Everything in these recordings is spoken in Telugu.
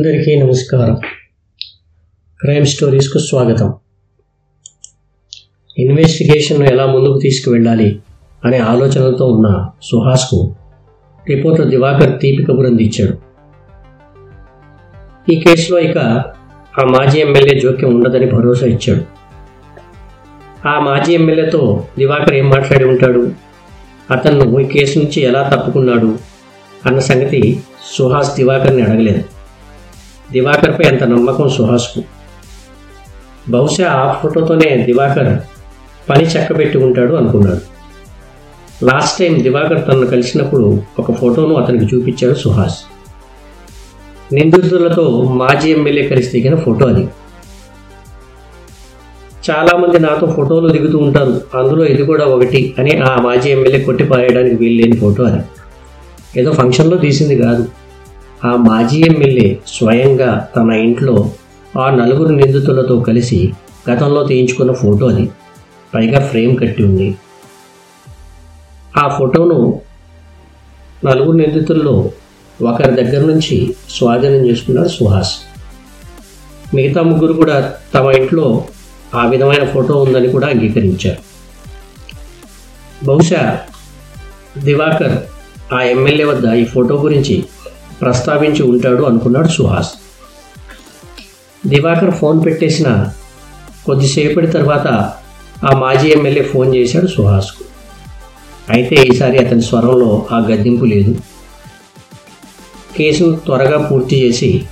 అందరికీ నమస్కారం. క్రైమ్ స్టోరీస్కు స్వాగతం. ఇన్వెస్టిగేషన్ను ఎలా ముందుకు తీసుకువెళ్ళాలి అనే ఆలోచనలతో ఉన్న సుహాస్కు రిపోర్టర్ దివాకర్ తీపి కబురు అందించాడు ఈ కేసులో ఇక ఆ మాజీ ఎమ్మెల్యే జోక్యం ఉండదని భరోసా ఇచ్చాడు. ఆ మాజీ ఎమ్మెల్యేతో దివాకర్ ఏం మాట్లాడి ఉంటాడు? అతను ఈ కేసు నుంచి ఎలా తప్పుకున్నాడు? అన్న సంగతి సుహాస్ దివాకర్ని అడగలేదు. దివాకర్పై అంత నమ్మకం సుహాస్కు. బహుశా ఆ ఫోటోతోనే దివాకర్ పని చక్కబెట్టి ఉంటాడు అనుకున్నాడు. లాస్ట్ టైం దివాకర్ తనను కలిసినప్పుడు ఒక ఫోటోను అతనికి చూపించాడు సుహాస్. నిందితులతో మాజీ ఎమ్మెల్యే కలిసి దిగిన ఫోటో అది. చాలామంది నాతో ఫోటోలు దిగుతూ ఉంటారు అందులో ఇది కూడా ఒకటి అని ఆ మాజీ ఎమ్మెల్యే కొట్టిపారేయడానికి వీలు లేని ఫోటో అది. ఏదో ఫంక్షన్లో తీసింది కాదు. ఆ మాజీ ఎమ్మెల్యే స్వయంగా తన ఇంట్లో ఆ నలుగురు నిందితులతో కలిసి గతంలో తీయించుకున్న ఫోటో అది. పైగా ఫ్రేమ్ కట్టి ఉంది. ఆ ఫోటోను నలుగురు నిందితుల్లో ఒకరి దగ్గర నుంచి స్వాధీనం చేసుకున్నాడు సుహాస్. మిగతా ముగ్గురు కూడా తమ ఇంట్లో ఆ విధమైన ఫోటో ఉందని కూడా అంగీకరించారు. బహుశా దివాకర్ ఆ ఎమ్మెల్యే వద్ద ఈ ఫోటో గురించి ప్రస్తావించి ఉంటాడు అనుకున్నాడు సుహాస్. దివాకర్ ఫోన్ పెట్టేసిన కొద్దిసేపటి తర్వాత ఆ మాజీ ఎమ్మెల్యే ఫోన్ చేశాడు సుహాస్కు. అయితే ఈసారి అతని స్వరంలో ఆ గద్దింపు లేదు. కేసు త్వరగా పూర్తి చేసి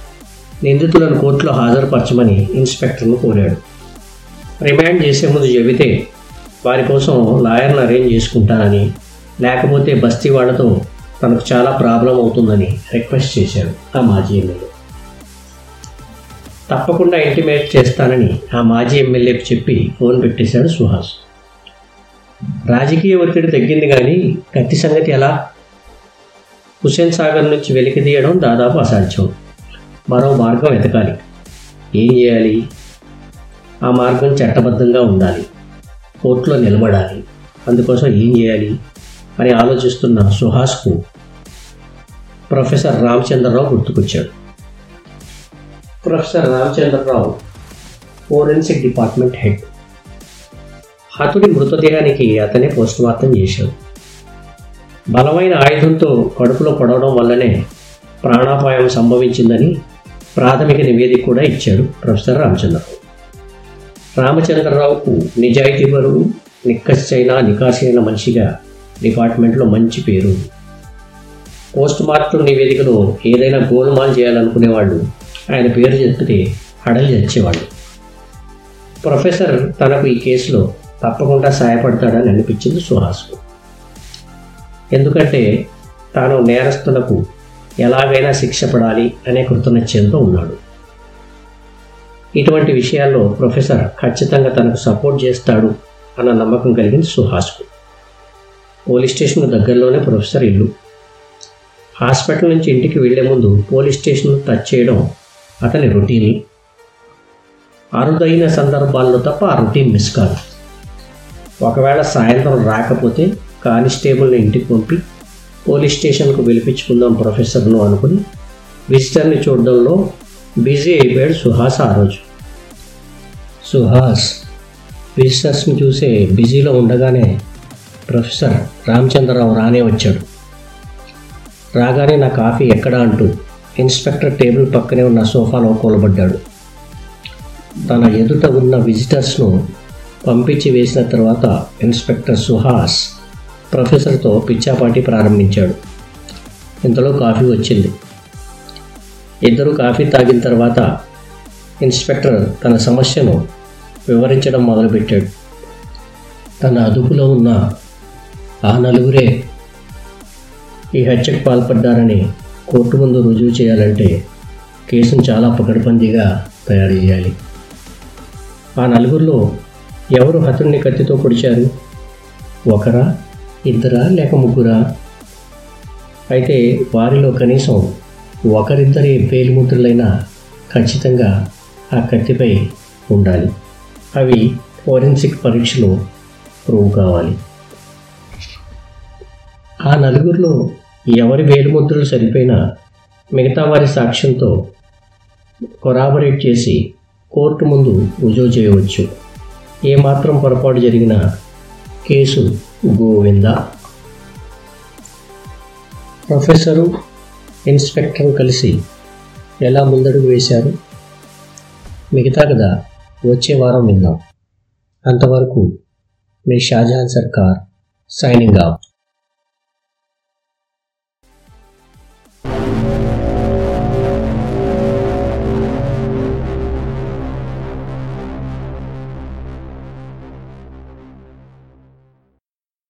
నిందితులను కోర్టులో హాజరుపరచమని ఇన్స్పెక్టర్ను కోరాడు. రిమాండ్ చేసే ముందు చెబితే వారి కోసం లాయర్ని అరేంజ్ చేసుకుంటానని లేకపోతే బస్తీ వాళ్ళతో తనకు చాలా ప్రాబ్లం అవుతుందని రిక్వెస్ట్ చేశాడు ఆ మాజీ ఎమ్మెల్యే. తప్పకుండా ఇంటిమేట్ చేస్తానని ఆ మాజీ ఎమ్మెల్యేకి చెప్పి ఫోన్ పెట్టేశాడు సుహాస్. రాజకీయ ఒత్తిడి తగ్గింది కానీ కత్తి సంగతి ఎలా? హుసేన్ సాగర్ నుంచి వెలికి తీయడం దాదాపు అసాధ్యం. మరో మార్గం వెతకాలి. ఏం చేయాలి? ఆ మార్గం చట్టబద్ధంగా ఉండాలి. కోర్టులో నిలబడాలి. అందుకోసం ఏం చేయాలి? అని ఆలోచిస్తున్న సుహాస్కు professor Ramachandra Rao గుర్తుకొచ్చాడు. Professor Ramachandra Rao forensic department head. హతుడి మృతదేహానికి అతనే పోస్టుమార్టం చేశాడు. బలమైన ఆయుధంతో కడుపులో పడవడం వల్లనే ప్రాణాపాయం సంభవించిందని ప్రాథమిక నివేదిక కూడా ఇచ్చాడు ప్రొఫెసర్ రామచంద్రరావు. రామచంద్రరావుకు నిజాయితీపరుడు నిక్కచ్చైన నికాసైన మనిషిగా డిపార్ట్మెంట్లో మంచి పేరు. పోస్ట్ మార్టం నివేదికలో ఏదైనా గోల్మాల్ చేయాలనుకునేవాళ్ళు ఆయన పేరు చెప్తే అడలి చచ్చేవాళ్ళు. ప్రొఫెసర్ తనకు ఈ కేసులో తప్పకుండా సహాయపడతాడని అనిపించింది సుహాస్కు. ఎందుకంటే తాను నేరస్తులకు ఎలాగైనా శిక్ష పడాలి అనే కృతనిశ్చయంతో ఉన్నాడు. ఇటువంటి విషయాల్లో ప్రొఫెసర్ ఖచ్చితంగా తనకు సపోర్ట్ చేస్తాడు అన్న నమ్మకం కలిగింది సుహాస్కు. పోలీస్ స్టేషన్ దగ్గరలోనే ప్రొఫెసర్ ఇల్లు. హాస్పిటల్ నుంచి ఇంటికి వెళ్ళే ముందు పోలీస్ స్టేషన్ టచ్ చేయడం అతని రొటీన్. అరుదైన సందర్భాల్లో తప్ప ఆ రొటీన్ మిస్ కాదు. ఒకవేళ సాయంత్రం రాకపోతే కానిస్టేబుల్ని ఇంటికి పంపి పోలీస్ స్టేషన్కు పిలిపించుకుందాం ప్రొఫెసర్ను అనుకుని విజిటర్ని చూడడంలో బిజీ అయిపోయాడు సుహాస్ ఆ రోజు. సుహాస్ విజిటర్స్ని చూసే బిజీలో ఉండగానే ప్రొఫెసర్ రామచంద్రరావు రానే వచ్చాడు. రాగానే నా కాఫీ ఎక్కడా అంటూ ఇన్స్పెక్టర్ టేబుల్ పక్కనే ఉన్న సోఫాలో కూలబడ్డాడు. తన ఎదుట ఉన్న విజిటర్స్ను పంపించి వేసిన తర్వాత ఇన్స్పెక్టర్ సుహాస్ ప్రొఫెసర్తో పిచ్చాపాటి ప్రారంభించాడు. ఇంతలో కాఫీ వచ్చింది. ఇద్దరు కాఫీ తాగిన తర్వాత ఇన్స్పెక్టర్ తన సమస్యను వివరించడం మొదలుపెట్టాడు. తన అదుపులో ఉన్న ఆ నలుగురే ఈ హత్యకు పాల్పడ్డారని కోర్టు ముందు రుజువు చేయాలంటే కేసును చాలా పకడ్బందీగా తయారు చేయాలి. ఆ నలుగురిలో ఎవరు హతుడిని కత్తితో పొడిచారు? ఒకరా ఇద్దరా లేక ముగ్గురా? అయితే వారిలో కనీసం ఒకరిద్దరి పేలిముద్రలైనా ఖచ్చితంగా ఆ కత్తిపై ఉండాలి. అవి ఫోరెన్సిక్ పరీక్షలో ప్రూవ్ కావాలి. ఆ నలుగురిలో ఎవరి వేలుముద్రలు సరిపోయినా మిగతా వారి సాక్ష్యంతో కొరాబరేట్ చేసి కోర్టు ముందు రుజువు చేయవచ్చు. ఏమాత్రం పొరపాటు జరిగినా కేసు గోవింద. ప్రొఫెసరు ఇన్స్పెక్టర్ కలిసి ఎలా ముందడుగు వేశారు? మిగతా కదా వచ్చే వారం విందాం. అంతవరకు మీ షాజహాన్ సర్కార్ సైనింగ్ ఆఫ్.